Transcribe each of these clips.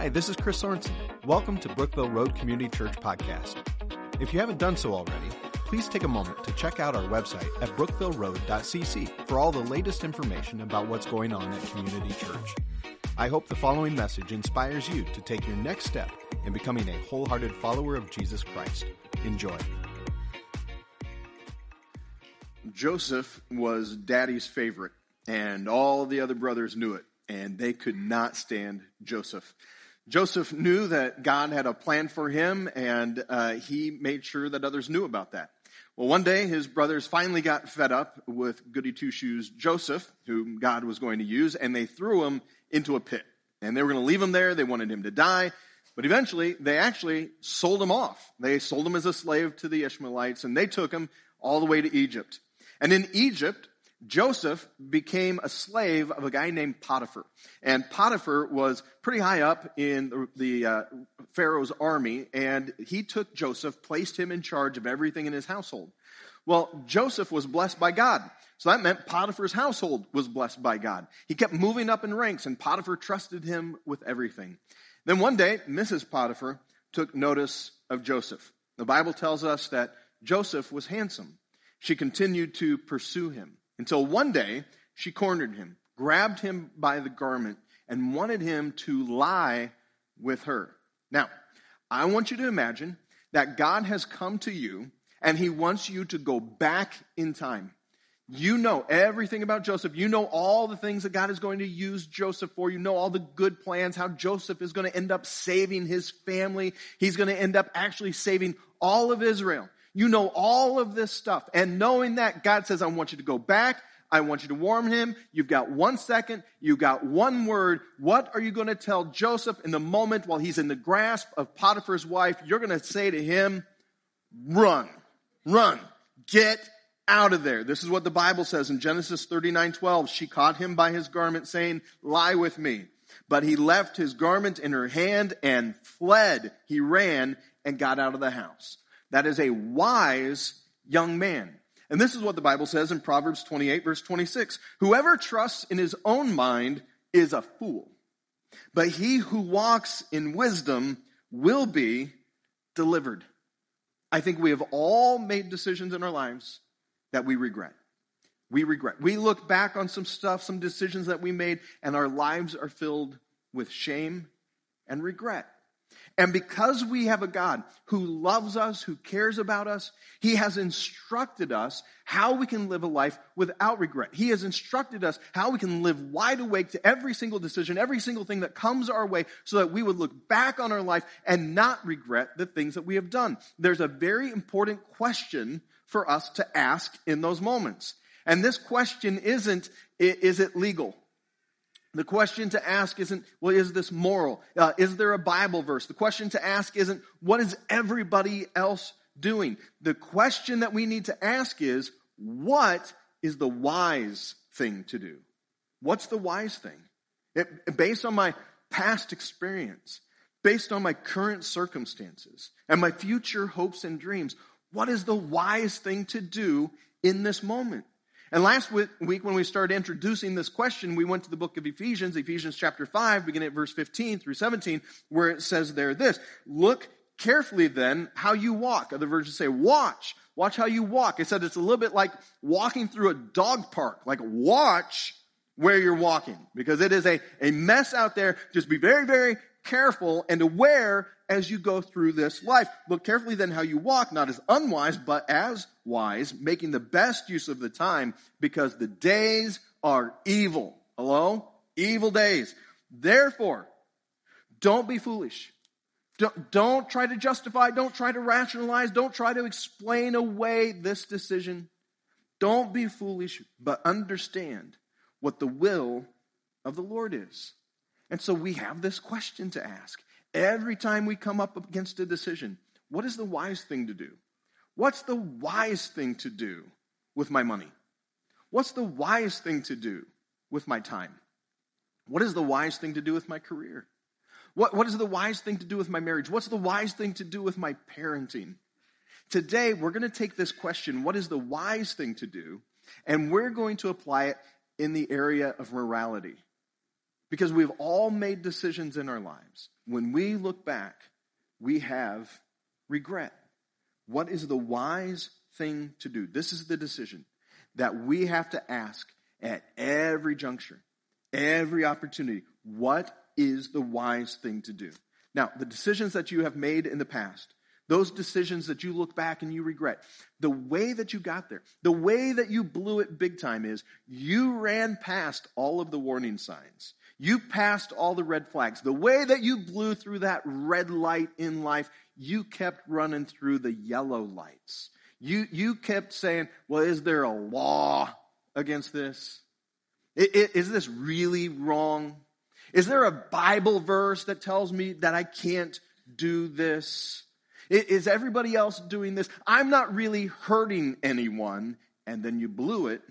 Hi, this is Chris Sorensen. Welcome to Brookville Road Community Church Podcast. If you haven't done so already, please take a moment to check out our website at brookvilleroad.cc for all the latest information about what's going on at Community Church. I hope the following message inspires you to take your next step in becoming a wholehearted follower of Jesus Christ. Enjoy. Joseph was daddy's favorite, and all the other brothers knew it, and they could not stand Joseph. Joseph knew that God had a plan for him, and uh, he made sure that others knew about that. Well, one day his brothers finally got fed up with goody two shoes Joseph, whom God was going to use, and they threw him into a pit. And they were going to leave him there. They wanted him to die. But eventually, they actually sold him off. They sold him as a slave to the Ishmaelites, and they took him all the way to Egypt. And in Egypt, Joseph became a slave of a guy named Potiphar. And Potiphar was pretty high up in the, the uh, Pharaoh's army, and he took Joseph, placed him in charge of everything in his household. Well, Joseph was blessed by God. So that meant Potiphar's household was blessed by God. He kept moving up in ranks, and Potiphar trusted him with everything. Then one day, Mrs. Potiphar took notice of Joseph. The Bible tells us that Joseph was handsome. She continued to pursue him until one day she cornered him, grabbed him by the garment, and wanted him to lie with her. Now, I want you to imagine that God has come to you and he wants you to go back in time. You know everything about Joseph. You know all the things that God is going to use Joseph for. You know all the good plans, how Joseph is going to end up saving his family. He's going to end up actually saving all of Israel. You know all of this stuff. And knowing that, God says, I want you to go back. I want you to warn him. You've got one second. You've got one word. What are you going to tell Joseph in the moment while he's in the grasp of Potiphar's wife? You're going to say to him, run, run, get out of there. This is what the Bible says in Genesis 39, 12. She caught him by his garment saying, lie with me. But he left his garment in her hand and fled. He ran and got out of the house. That is a wise young man. And this is what the Bible says in Proverbs 28 verse 26. Whoever trusts in his own mind is a fool. But he who walks in wisdom will be delivered. I think we have all made decisions in our lives that we regret. We regret. We look back on some stuff, some decisions that we made, and our lives are filled with shame and regret. And because we have a God who loves us, who cares about us, He has instructed us how we can live a life without regret. He has instructed us how we can live wide awake to every single decision, every single thing that comes our way, so that we would look back on our life and not regret the things that we have done. There's a very important question for us to ask in those moments. And this question isn't, is it legal? The question to ask isn't, well, is this moral? Uh, is there a Bible verse? The question to ask isn't, what is everybody else doing? The question that we need to ask is, what is the wise thing to do? What's the wise thing? It, based on my past experience, based on my current circumstances, and my future hopes and dreams, what is the wise thing to do in this moment? And last week, when we started introducing this question, we went to the book of Ephesians, Ephesians chapter 5, beginning at verse 15 through 17, where it says there this Look carefully then how you walk. Other versions say, Watch. Watch how you walk. I said it's a little bit like walking through a dog park. Like, watch where you're walking because it is a, a mess out there. Just be very, very careful and aware as you go through this life. Look carefully then how you walk, not as unwise, but as wise, making the best use of the time because the days are evil. Hello? Evil days. Therefore, don't be foolish. Don't, don't try to justify, don't try to rationalize, don't try to explain away this decision. Don't be foolish, but understand what the will of the Lord is. And so we have this question to ask. Every time we come up against a decision, what is the wise thing to do? What's the wise thing to do with my money? What's the wise thing to do with my time? What is the wise thing to do with my career? What, what is the wise thing to do with my marriage? What's the wise thing to do with my parenting? Today, we're going to take this question, what is the wise thing to do? And we're going to apply it in the area of morality. Because we've all made decisions in our lives. When we look back, we have regret. What is the wise thing to do? This is the decision that we have to ask at every juncture, every opportunity. What is the wise thing to do? Now, the decisions that you have made in the past, those decisions that you look back and you regret, the way that you got there, the way that you blew it big time is you ran past all of the warning signs. You passed all the red flags. The way that you blew through that red light in life, you kept running through the yellow lights. You, you kept saying, well, is there a law against this? Is this really wrong? Is there a Bible verse that tells me that I can't do this? Is everybody else doing this? I'm not really hurting anyone. And then you blew it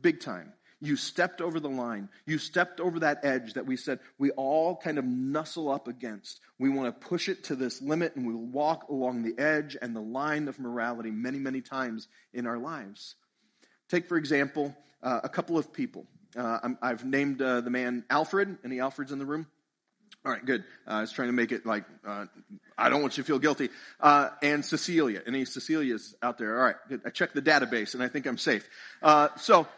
big time. You stepped over the line. You stepped over that edge that we said we all kind of nuzzle up against. We want to push it to this limit and we walk along the edge and the line of morality many, many times in our lives. Take, for example, uh, a couple of people. Uh, i have named uh, the man Alfred. Any Alfreds in the room? All right, good. Uh, I was trying to make it like, uh, I don't want you to feel guilty. Uh, and Cecilia. Any Cecilias out there? All right, good. I checked the database and I think I'm safe. Uh, so,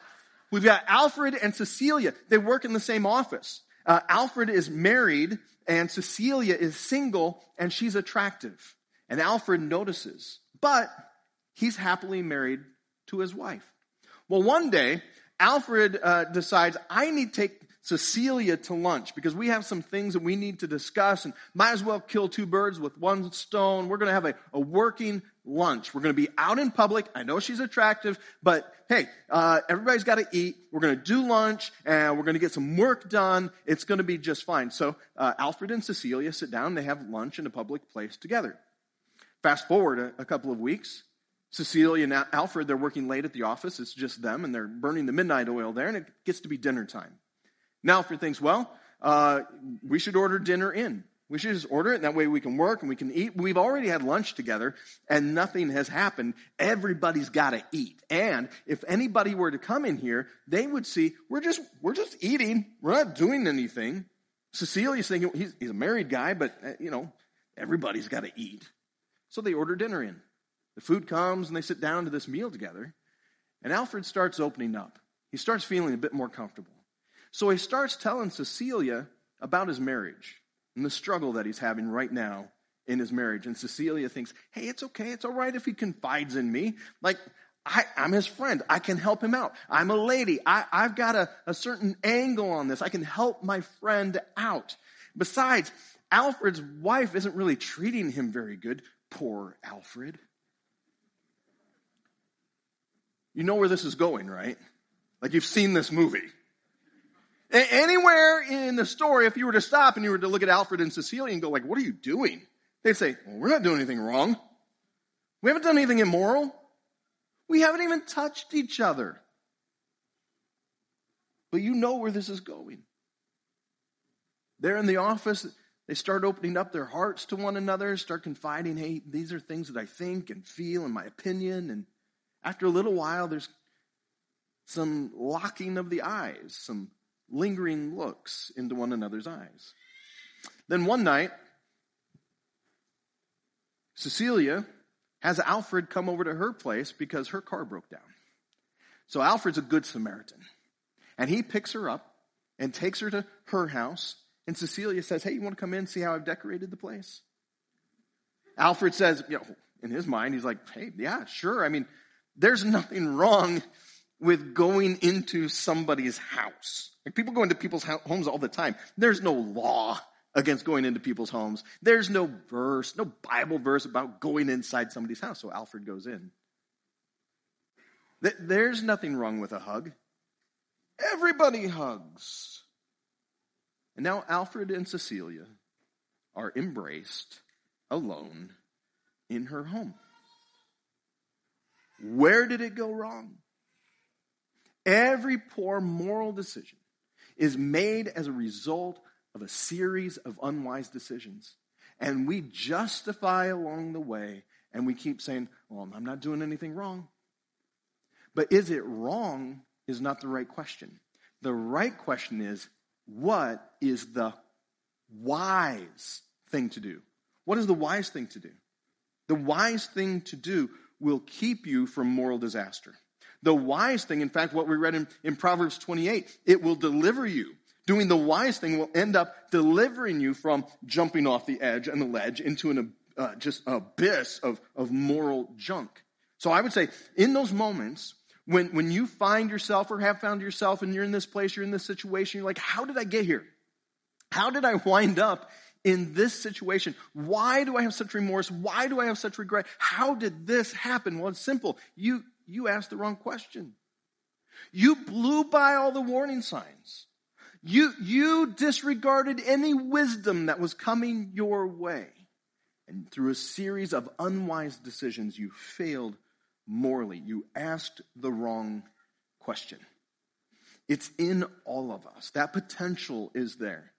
we've got Alfred and Cecilia. They work in the same office. Uh, Alfred is married and Cecilia is single and she's attractive. And Alfred notices, but he's happily married to his wife. Well, one day, Alfred uh, decides, I need to take Cecilia to lunch because we have some things that we need to discuss and might as well kill two birds with one stone. We're going to have a, a working lunch. We're going to be out in public. I know she's attractive, but hey, uh, everybody's got to eat. We're going to do lunch and we're going to get some work done. It's going to be just fine. So uh, Alfred and Cecilia sit down. They have lunch in a public place together. Fast forward a, a couple of weeks. Cecilia and Alfred, they're working late at the office. It's just them, and they're burning the midnight oil there, and it gets to be dinner time. Now, Alfred thinks, well, uh, we should order dinner in. We should just order it, and that way we can work and we can eat. We've already had lunch together, and nothing has happened. Everybody's got to eat. And if anybody were to come in here, they would see we're just we're just eating. We're not doing anything. Cecilia's thinking he's, he's a married guy, but uh, you know everybody's got to eat. So they order dinner in. The food comes, and they sit down to this meal together. And Alfred starts opening up. He starts feeling a bit more comfortable. So he starts telling Cecilia about his marriage and the struggle that he's having right now in his marriage. And Cecilia thinks, hey, it's okay. It's all right if he confides in me. Like, I, am his friend. I can help him out. I'm a lady. I, have got a, a certain angle on this. I can help my friend out. Besides, Alfred's wife isn't really treating him very good. Poor Alfred. You know where this is going, right? Like you've seen this movie. Anywhere in the story, if you were to stop and you were to look at Alfred and Cecilia and go like, what are you doing? They'd say, well, we're not doing anything wrong. We haven't done anything immoral. We haven't even touched each other. But you know where this is going. They're in the office. They start opening up their hearts to one another, start confiding, hey, these are things that I think and feel and my opinion. And after a little while, there's some locking of the eyes, some lingering looks into one another's eyes. Then one night, Cecilia has Alfred come over to her place because her car broke down. So Alfred's a good Samaritan. And he picks her up and takes her to her house. And Cecilia says, Hey, you want to come in and see how I've decorated the place? Alfred says, you know, in his mind, he's like, Hey, yeah, sure. I mean, there's nothing wrong with going into somebody's house. Like people go into people's homes all the time. There's no law against going into people's homes. There's no verse, no Bible verse about going inside somebody's house. So Alfred goes in. There's nothing wrong with a hug. Everybody hugs. And now Alfred and Cecilia are embraced alone in her home. Where did it go wrong? Every poor moral decision is made as a result of a series of unwise decisions. And we justify along the way and we keep saying, well, I'm not doing anything wrong. But is it wrong is not the right question. The right question is, what is the wise thing to do? What is the wise thing to do? The wise thing to do will keep you from moral disaster. The wise thing, in fact, what we read in, in Proverbs 28, it will deliver you. Doing the wise thing will end up delivering you from jumping off the edge and the ledge into an uh, just abyss of, of moral junk. So I would say, in those moments, when, when you find yourself or have found yourself and you're in this place, you're in this situation, you're like, how did I get here? How did I wind up in this situation? Why do I have such remorse? Why do I have such regret? How did this happen? Well, it's simple. You, you asked the wrong question. You blew by all the warning signs. You, you disregarded any wisdom that was coming your way. And through a series of unwise decisions, you failed morally. You asked the wrong question. It's in all of us. That potential is there.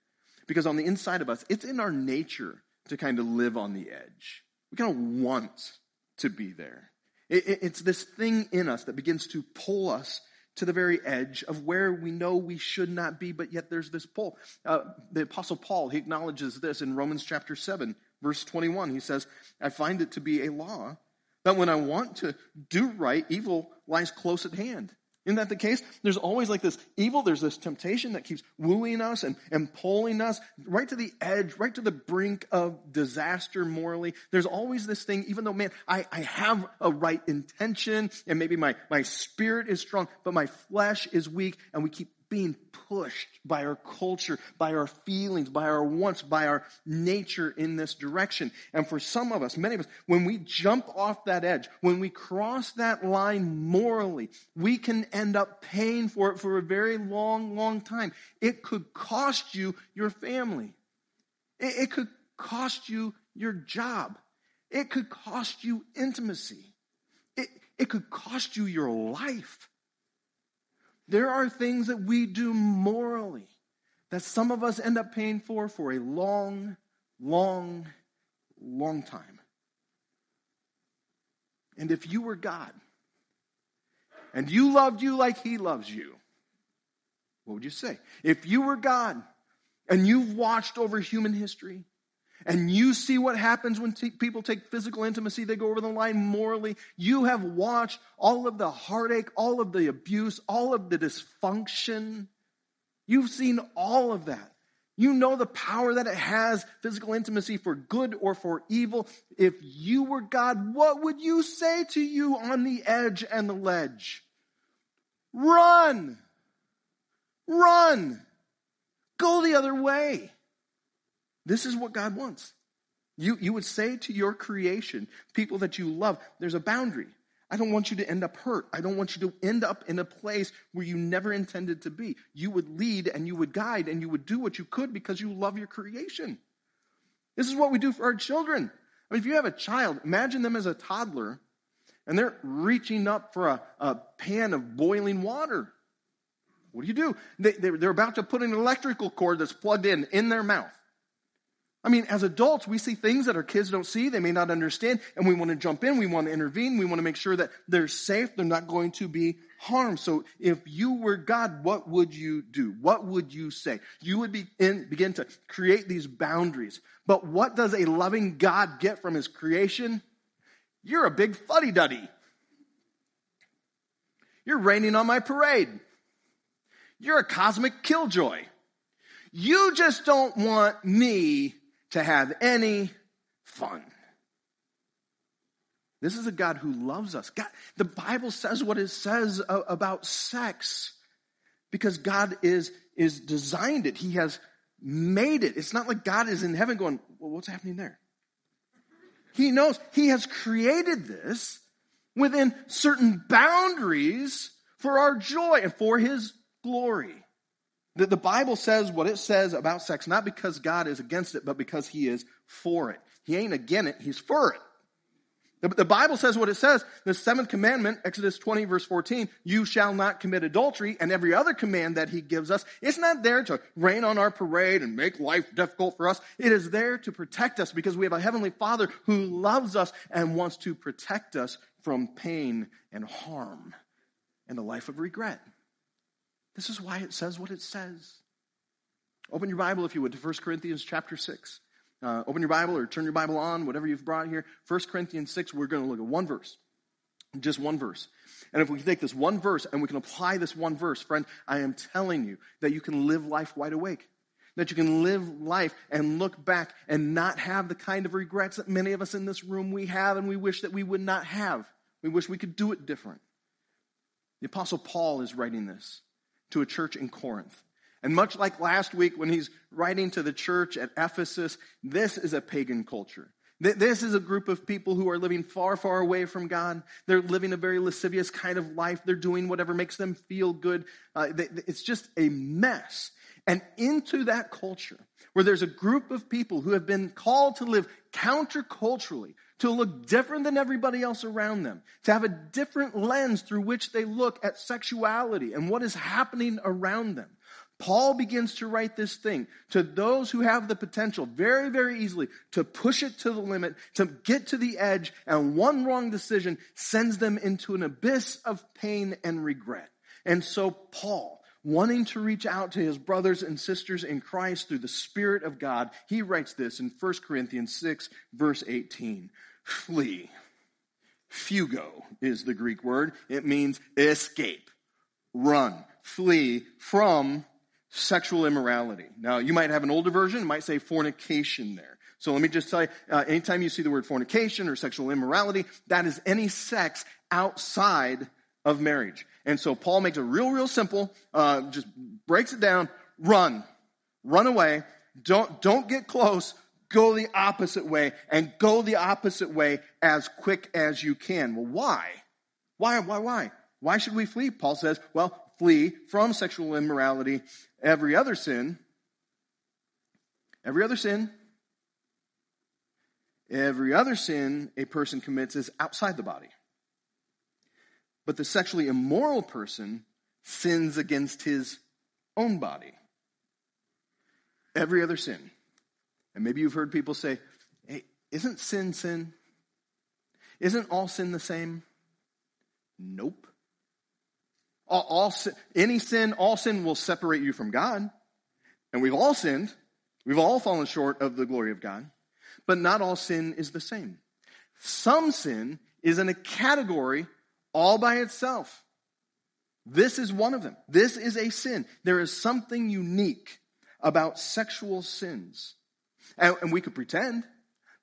Because on the inside of us, it's in our nature to kind of live on the edge. We kind of want to be there. It's this thing in us that begins to pull us to the very edge of where we know we should not be, but yet there's this pull. Uh, the Apostle Paul, he acknowledges this in Romans chapter 7, verse 21. He says, I find it to be a law that when I want to do right, evil lies close at hand. Isn't that the case? There's always like this evil, there's this temptation that keeps wooing us and, and pulling us right to the edge, right to the brink of disaster morally. There's always this thing, even though, man, I, I have a right intention and maybe my, my spirit is strong, but my flesh is weak and we keep being pushed by our culture, by our feelings, by our wants, by our nature in this direction. And for some of us, many of us, when we jump off that edge, when we cross that line morally, we can end up paying for it for a very long, long time. It could cost you your family. It, could cost you your job. It could cost you intimacy. It, it could cost you your life. There are things that we do morally that some of us end up paying for for a long, long, long time. And if you were God and you loved you like He loves you, what would you say? If you were God and you've watched over human history, and you see what happens when t- people take physical intimacy, they go over the line morally. You have watched all of the heartache, all of the abuse, all of the dysfunction. You've seen all of that. You know the power that it has, physical intimacy for good or for evil. If you were God, what would you say to you on the edge and the ledge? Run! Run! Go the other way. This is what God wants. You, you would say to your creation, people that you love, there's a boundary. I don't want you to end up hurt. I don't want you to end up in a place where you never intended to be. You would lead and you would guide and you would do what you could because you love your creation. This is what we do for our children. I mean, if you have a child, imagine them as a toddler and they're reaching up for a, a pan of boiling water. What do you do? They, they're about to put an electrical cord that's plugged in in their mouth. I mean, as adults, we see things that our kids don't see, they may not understand, and we want to jump in, we want to intervene, we want to make sure that they're safe, they're not going to be harmed. So if you were God, what would you do? What would you say? You would be in, begin to create these boundaries. But what does a loving God get from his creation? You're a big fuddy duddy. You're raining on my parade. You're a cosmic killjoy. You just don't want me to have any fun. This is a God who loves us. God, the Bible says what it says about sex because God is, is designed it. He has made it. It's not like God is in heaven going, well, what's happening there? He knows He has created this within certain boundaries for our joy and for His glory. The, the Bible says what it says about sex, not because God is against it, but because He is for it. He ain't against it, He's for it. The, the Bible says what it says. The seventh commandment, Exodus 20, verse 14, you shall not commit adultery, and every other command that He gives us, it's not there to rain on our parade and make life difficult for us. It is there to protect us because we have a Heavenly Father who loves us and wants to protect us from pain and harm and a life of regret. This is why it says what it says. Open your Bible, if you would, to 1 Corinthians chapter 6. Uh, open your Bible or turn your Bible on, whatever you've brought here. 1 Corinthians 6, we're going to look at one verse. Just one verse. And if we can take this one verse and we can apply this one verse, friend, I am telling you that you can live life wide awake. That you can live life and look back and not have the kind of regrets that many of us in this room we have and we wish that we would not have. We wish we could do it different. The Apostle Paul is writing this to a church in Corinth. And much like last week when he's writing to the church at Ephesus, this is a pagan culture. This is a group of people who are living far, far away from God. They're living a very lascivious kind of life. They're doing whatever makes them feel good. Uh, it's just a mess. And into that culture, where there's a group of people who have been called to live counterculturally, to look different than everybody else around them, to have a different lens through which they look at sexuality and what is happening around them. Paul begins to write this thing to those who have the potential very, very easily to push it to the limit, to get to the edge, and one wrong decision sends them into an abyss of pain and regret. And so, Paul, wanting to reach out to his brothers and sisters in Christ through the Spirit of God, he writes this in 1 Corinthians 6, verse 18 Flee. Fugo is the Greek word, it means escape, run, flee from sexual immorality. Now, you might have an older version, it might say fornication there. So let me just tell you, uh, anytime you see the word fornication or sexual immorality, that is any sex outside of marriage. And so Paul makes it real, real simple, uh, just breaks it down, run, run away, don't, don't get close, go the opposite way, and go the opposite way as quick as you can. Well, why? Why, why, why? Why should we flee? Paul says, well, flee from sexual immorality, every other sin, every other sin, every other sin a person commits is outside the body. But the sexually immoral person sins against his own body. Every other sin. And maybe you've heard people say, hey, isn't sin sin? Isn't all sin the same? Nope. All, all sin, any sin, all sin will separate you from God. And we've all sinned. We've all fallen short of the glory of God. But not all sin is the same. Some sin is in a category all by itself. This is one of them. This is a sin. There is something unique about sexual sins. And, and we could pretend.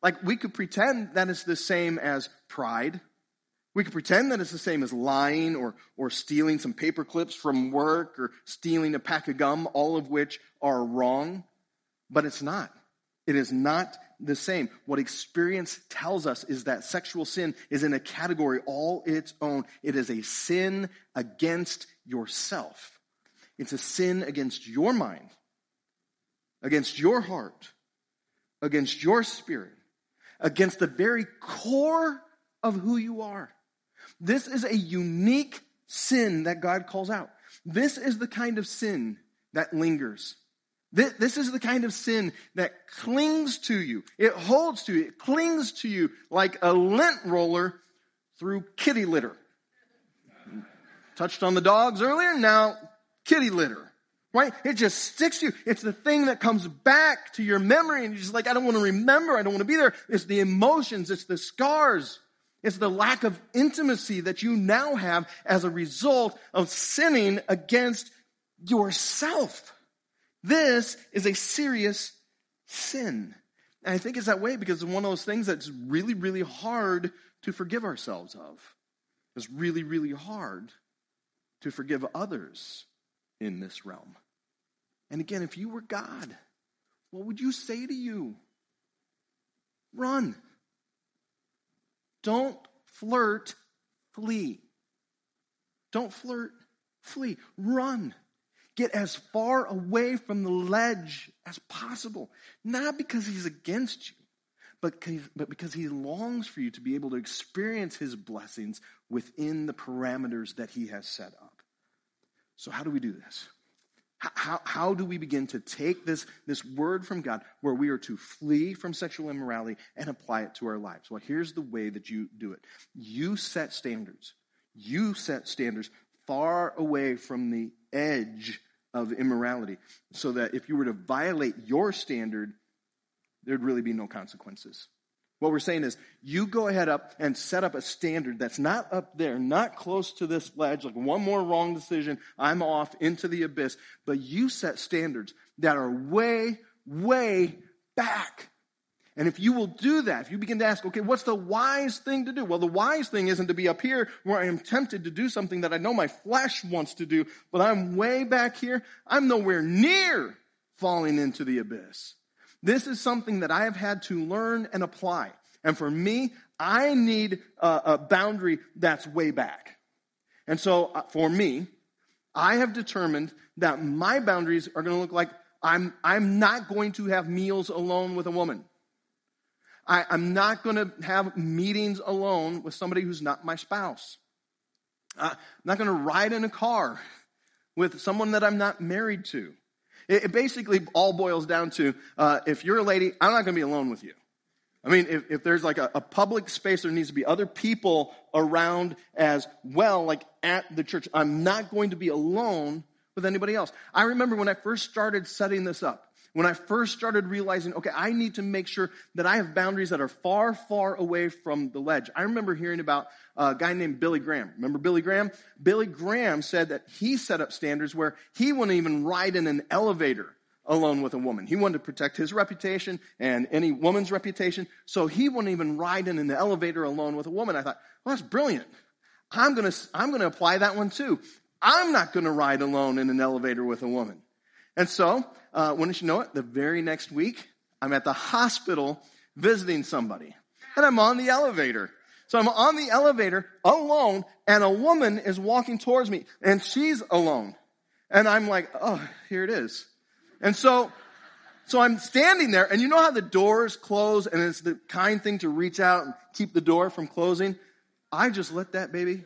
Like, we could pretend that it's the same as pride we could pretend that it's the same as lying or, or stealing some paper clips from work or stealing a pack of gum, all of which are wrong, but it's not. It is not the same. What experience tells us is that sexual sin is in a category all its own. It is a sin against yourself. It's a sin against your mind, against your heart, against your spirit, against the very core of who you are. This is a unique sin that God calls out. This is the kind of sin that lingers. This is the kind of sin that clings to you. It holds to you. It clings to you like a lint roller through kitty litter. Touched on the dogs earlier, now kitty litter. Right? It just sticks to you. It's the thing that comes back to your memory and you're just like, I don't want to remember. I don't want to be there. It's the emotions. It's the scars. It's the lack of intimacy that you now have as a result of sinning against yourself. This is a serious sin. And I think it's that way because it's one of those things that's really, really hard to forgive ourselves of. It's really, really hard to forgive others in this realm. And again, if you were God, what would you say to you? Run. Don't flirt, flee. Don't flirt, flee. Run. Get as far away from the ledge as possible. Not because he's against you, but, but because he longs for you to be able to experience his blessings within the parameters that he has set up. So, how do we do this? How, how do we begin to take this, this word from God where we are to flee from sexual immorality and apply it to our lives? Well, here's the way that you do it you set standards. You set standards far away from the edge of immorality. So that if you were to violate your standard, there'd really be no consequences. What we're saying is, you go ahead up and set up a standard that's not up there, not close to this ledge, like one more wrong decision, I'm off into the abyss. But you set standards that are way, way back. And if you will do that, if you begin to ask, okay, what's the wise thing to do? Well, the wise thing isn't to be up here where I am tempted to do something that I know my flesh wants to do, but I'm way back here. I'm nowhere near falling into the abyss. This is something that I have had to learn and apply. And for me, I need a, a boundary that's way back. And so uh, for me, I have determined that my boundaries are going to look like I'm, I'm not going to have meals alone with a woman. I, am not going to have meetings alone with somebody who's not my spouse. I'm not going to ride in a car with someone that I'm not married to. It, it basically all boils down to uh, if you're a lady, I'm not going to be alone with you. I mean, if, if there's like a, a, public space, there needs to be other people around as well, like at the church. I'm not going to be alone with anybody else. I remember when I first started setting this up, when I first started realizing, okay, I need to make sure that I have boundaries that are far, far away from the ledge. I remember hearing about a guy named Billy Graham. Remember Billy Graham? Billy Graham said that he set up standards where he wouldn't even ride in an elevator alone with a woman. He wanted to protect his reputation and any woman's reputation, so he wouldn't even ride in an elevator alone with a woman. I thought, well, that's brilliant. I'm going to I'm going to apply that one too. I'm not going to ride alone in an elevator with a woman. And so, uh, when you know it, the very next week, I'm at the hospital visiting somebody. And I'm on the elevator. So I'm on the elevator alone, and a woman is walking towards me, and she's alone. And I'm like, oh, here it is. And so, so I'm standing there, and you know how the doors close, and it's the kind thing to reach out and keep the door from closing? I just let that baby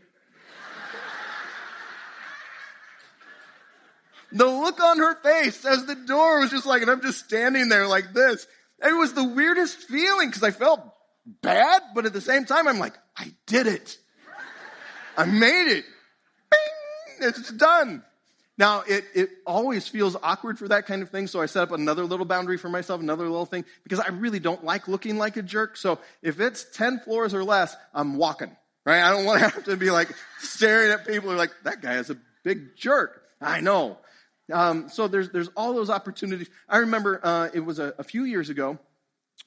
the look on her face as the door was just like, and I'm just standing there like this. It was the weirdest feeling because I felt bad, but at the same time, I'm like, I did it. I made it. Bing! It's done. Now, it, it always feels awkward for that kind of thing, so I set up another little boundary for myself, another little thing, because I really don't like looking like a jerk. So if it's 10 floors or less, I'm walking, right? I don't want to have to be like staring at people who are like, that guy is a big jerk. I know. Um, so there's, there's all those opportunities. I remember uh, it was a, a, few years ago,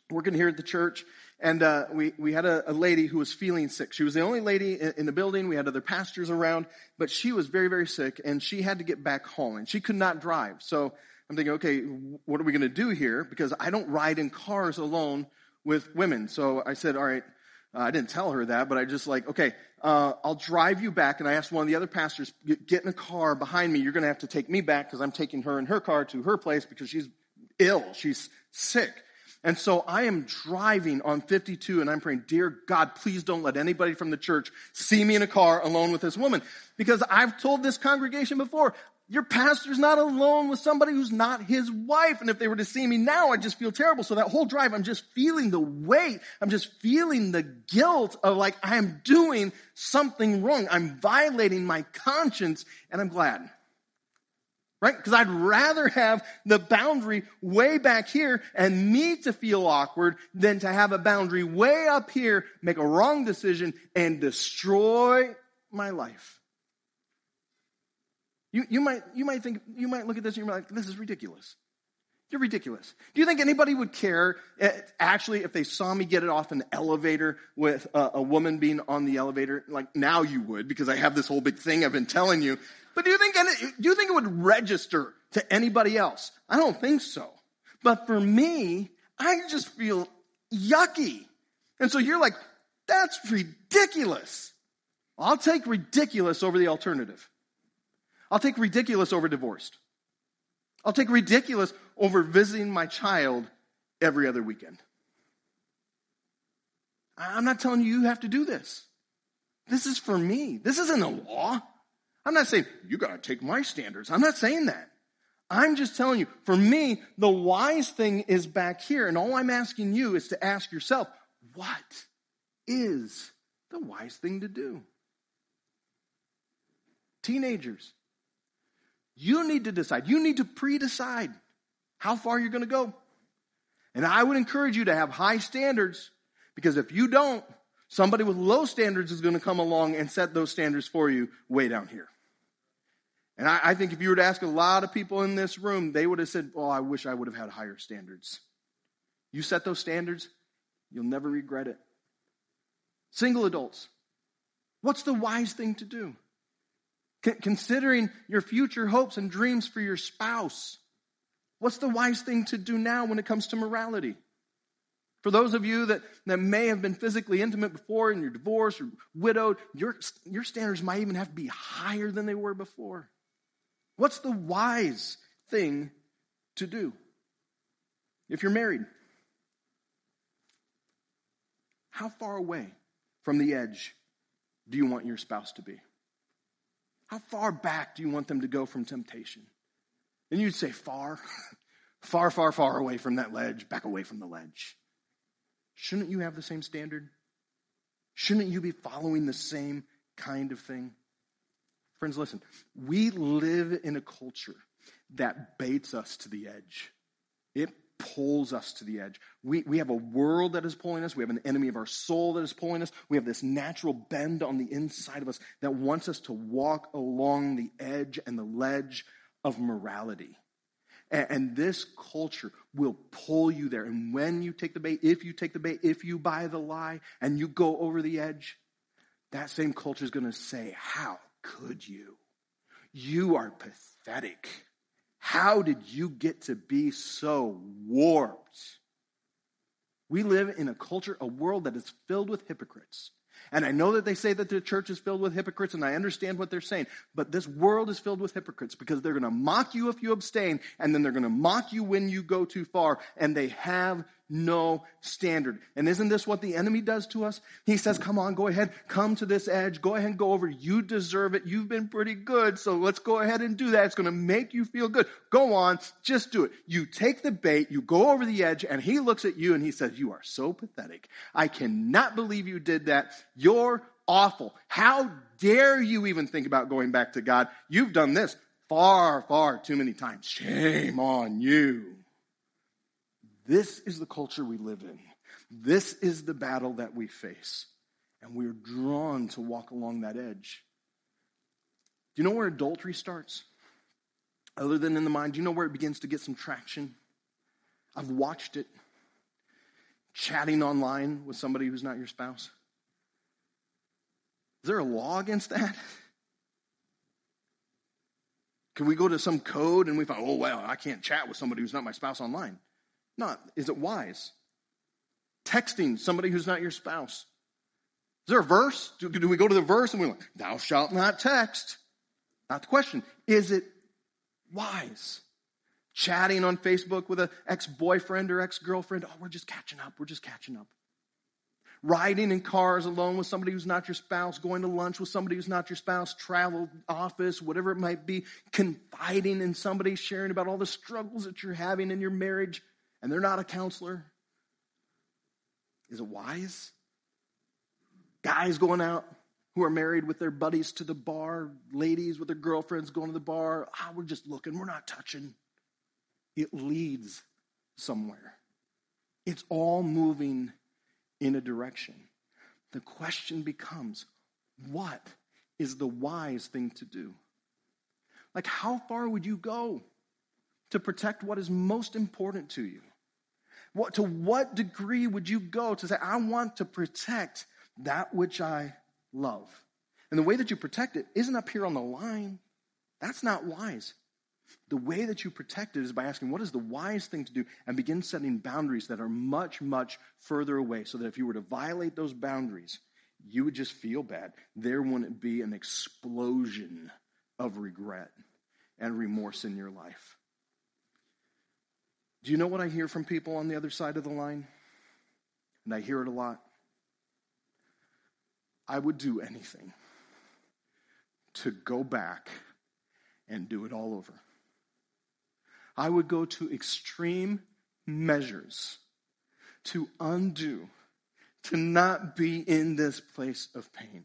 working here at the church, and uh, we, we had a, a, lady who was feeling sick. She was the only lady in, in, the building. We had other pastors around, but she was very, very sick, and she had to get back home, and she could not drive. So I'm thinking, okay, what are we going to do here? Because I don't ride in cars alone with women. So I said, all right, uh, I didn't tell her that, but I just like, okay, uh, I'll drive you back. And I asked one of the other pastors, get, in a car behind me. You're going to have to take me back because I'm taking her in her car to her place because she's ill. She's sick. And so I am driving on 52 and I'm praying, Dear God, please don't let anybody from the church see me in a car alone with this woman. Because I've told this congregation before, your pastor's not alone with somebody who's not his wife. And if they were to see me now, I'd just feel terrible. So that whole drive, I'm just feeling the weight. I'm just feeling the guilt of like, I am doing something wrong. I'm violating my conscience and I'm glad. Right? Because I'd rather have the boundary way back here and me to feel awkward than to have a boundary way up here, make a wrong decision and destroy my life. You, you, might, you might think, you might look at this and you're like, this is ridiculous. You're ridiculous. Do you think anybody would care, eh, actually, if they saw me get it off an elevator with a, a, woman being on the elevator? Like now you would, because I have this whole big thing I've been telling you. But do you think, do you think it would register to anybody else? I don't think so. But for me, I just feel yucky. And so you're like, that's ridiculous. I'll take ridiculous over the alternative. I'll take ridiculous over divorced. I'll take ridiculous over visiting my child every other weekend. I'm not telling you you have to do this. This is for me. This isn't a law. I'm not saying you got to take my standards. I'm not saying that. I'm just telling you, for me, the wise thing is back here. And all I'm asking you is to ask yourself, what is the wise thing to do? Teenagers, You need to decide. You need to pre decide how far you're going to go. And I would encourage you to have high standards because if you don't, somebody with low standards is going to come along and set those standards for you way down here. And I, I, think if you were to ask a lot of people in this room, they would have said, Oh, I wish I would have had higher standards. You set those standards, you'll never regret it. Single adults, what's the wise thing to do? Considering your future hopes and dreams for your spouse, what's the wise thing to do now when it comes to morality? For those of you that, that may have been physically intimate before and you're divorced or widowed, your, your standards might even have to be higher than they were before. What's the wise thing to do? If you're married, how far away from the edge do you want your spouse to be? How far back do you want them to go from temptation? And you'd say, far, far, far, far away from that ledge, back away from the ledge. Shouldn't you have the same standard? Shouldn't you be following the same kind of thing? Friends, listen, we live in a culture that baits us to the edge. It pulls us to the edge. We, we have a world that is pulling us. We have an enemy of our soul that is pulling us. We have this natural bend on the inside of us that wants us to walk along the edge and the ledge of morality. And, and this culture will pull you there. And when you take the bait, if you take the bait, if you buy the lie and you go over the edge, that same culture is going to say, How could you? You are pathetic. How did you get to be so warped? We live in a culture, a world that is filled with hypocrites. And I know that they say that the church is filled with hypocrites, and I understand what they're saying. But this world is filled with hypocrites because they're going to mock you if you abstain, and then they're going to mock you when you go too far, and they have no standard. And isn't this what the enemy does to us? He says, Come on, go ahead, come to this edge, go ahead and go over. You deserve it. You've been pretty good, so let's go ahead and do that. It's going to make you feel good. Go on, just do it. You take the bait, you go over the edge, and he looks at you and he says, You are so pathetic. I cannot believe you did that. You're awful. How dare you even think about going back to God? You've done this far, far too many times. Shame on you. This is the culture we live in. This is the battle that we face. And we're drawn to walk along that edge. Do you know where adultery starts? Other than in the mind, do you know where it begins to get some traction? I've watched it. Chatting online with somebody who's not your spouse. Is there a law against that? Can we go to some code and we find, oh, well, I can't chat with somebody who's not my spouse online? Not. Is it wise? Texting somebody who's not your spouse. Is there a verse? Do, do we go to the verse and we're like, thou shalt not text? Not the question. Is it wise? Chatting on Facebook with an ex boyfriend or ex girlfriend. Oh, we're just catching up. We're just catching up. Riding in cars alone with somebody who's not your spouse, going to lunch with somebody who's not your spouse, travel, office, whatever it might be, confiding in somebody, sharing about all the struggles that you're having in your marriage and they're not a counselor? Is it wise? Guys going out who are married with their buddies to the bar, ladies with their girlfriends going to the bar. Ah, we're just looking, we're not touching. It leads somewhere. It's all moving in a direction. The question becomes what is the wise thing to do? Like, how far would you go to protect what is most important to you? What, to what degree would you go to say, I want to protect that which I love? And the way that you protect it isn't up here on the line. That's not wise. The way that you protect it is by asking, what is the wise thing to do? And begin setting boundaries that are much, much further away so that if you were to violate those boundaries, you would just feel bad. There wouldn't be an explosion of regret and remorse in your life. Do you know what I hear from people on the other side of the line? And I hear it a lot. I would do anything to go back and do it all over. I would go to extreme measures to undo, to not be in this place of pain.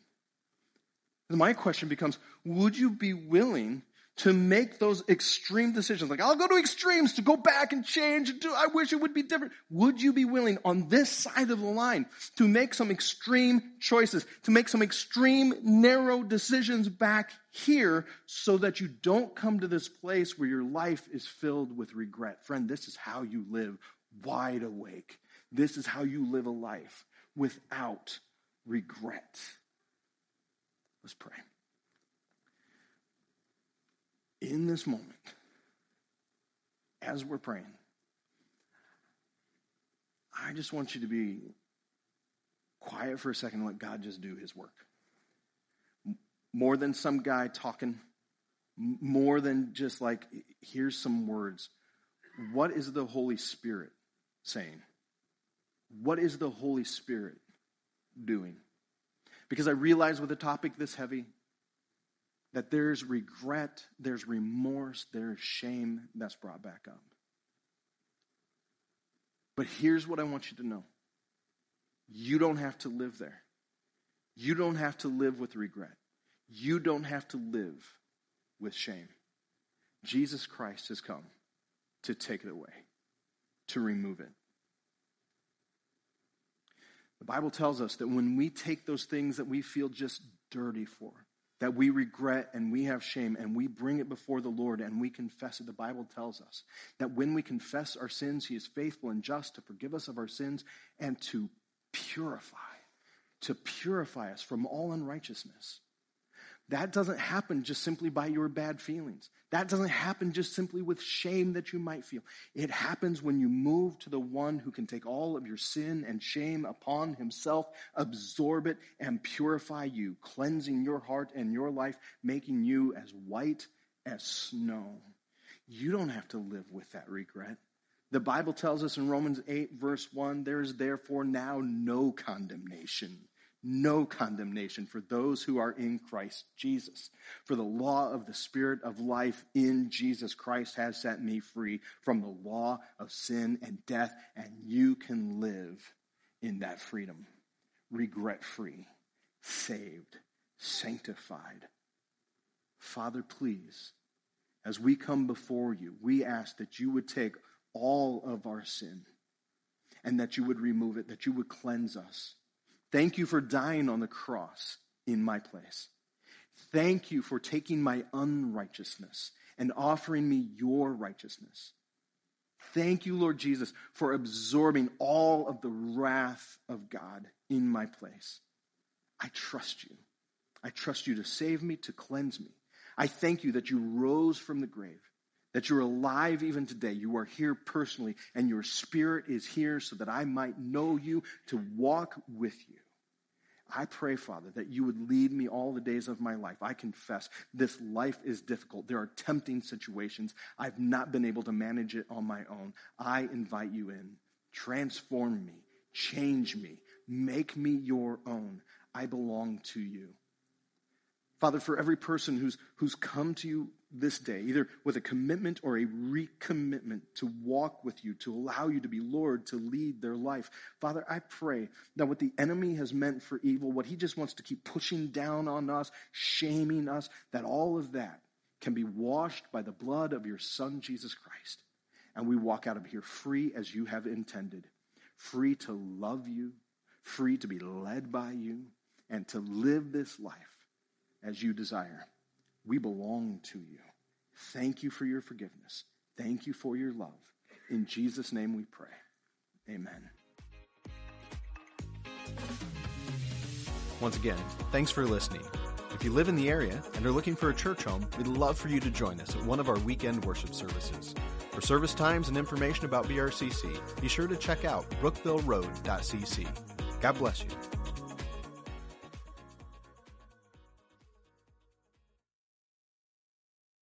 And my question becomes would you be willing to make those extreme decisions. Like, I'll go to extremes to go back and change and do, I wish it would be different. Would you be willing on this side of the line to make some extreme choices, to make some extreme narrow decisions back here so that you don't come to this place where your life is filled with regret? Friend, this is how you live wide awake. This is how you live a life without regret. Let's pray. In this moment, as we're praying, I just want you to be quiet for a second and let God just do his work. More than some guy talking, more than just like, here's some words. What is the Holy Spirit saying? What is the Holy Spirit doing? Because I realize with a topic this heavy that there's regret, there's remorse, there's shame that's brought back up. But here's what I want you to know you don't have to live there. You don't have to live with regret. You don't have to live with shame. Jesus Christ has come to take it away, to remove it. The Bible tells us that when we take those things that we feel just dirty for, that we regret and we have shame and we bring it before the Lord and we confess it, the Bible tells us that when we confess our sins, He is faithful and just to forgive us of our sins and to purify, to purify us from all unrighteousness. That doesn't happen just simply by your bad feelings. That doesn't happen just simply with shame that you might feel. It happens when you move to the one who can take all of your sin and shame upon himself, absorb it, and purify you, cleansing your heart and your life, making you as white as snow. You don't have to live with that regret. The Bible tells us in Romans 8, verse 1 there is therefore now no condemnation no condemnation for those who are in Christ Jesus. For the law of the Spirit of life in Jesus Christ has set me free from the law of sin and death, and you can live in that freedom, regret free, saved, sanctified. Father, please, as we come before you, we ask that you would take all of our sin and that you would remove it, that you would cleanse us Thank you for dying on the cross in my place. Thank you for taking my unrighteousness and offering me your righteousness. Thank you, Lord Jesus, for absorbing all of the wrath of God in my place. I trust you. I trust you to save me, to cleanse me. I thank you that you rose from the grave that you're alive even today. You are here personally, and your spirit is here so that I might know you, to walk with you. I pray, Father, that you would lead me all the days of my life. I confess this life is difficult. There are tempting situations. I've not been able to manage it on my own. I invite you in. Transform me, change me, make me your own. I belong to you. Father, for every person who's, who's come to you this day, either with a commitment or a recommitment to walk with you, to allow you to be Lord, to lead their life. Father, I pray that what the enemy has meant for evil, what he just wants to keep pushing down on us, shaming us, that all of that can be washed by the blood of your Son, Jesus Christ. And we walk out of here free as you have intended, free to love you, free to be led by you, and to live this life as you desire. We belong to you. Thank you for your forgiveness. Thank you for your love. In Jesus' name we pray. Amen. Once again, thanks for listening. If you live in the area and are looking for a church home, we'd love for you to join us at one of our weekend worship services. For service times and information about BRCC, be sure to check out brookvilleroad.cc. God bless you.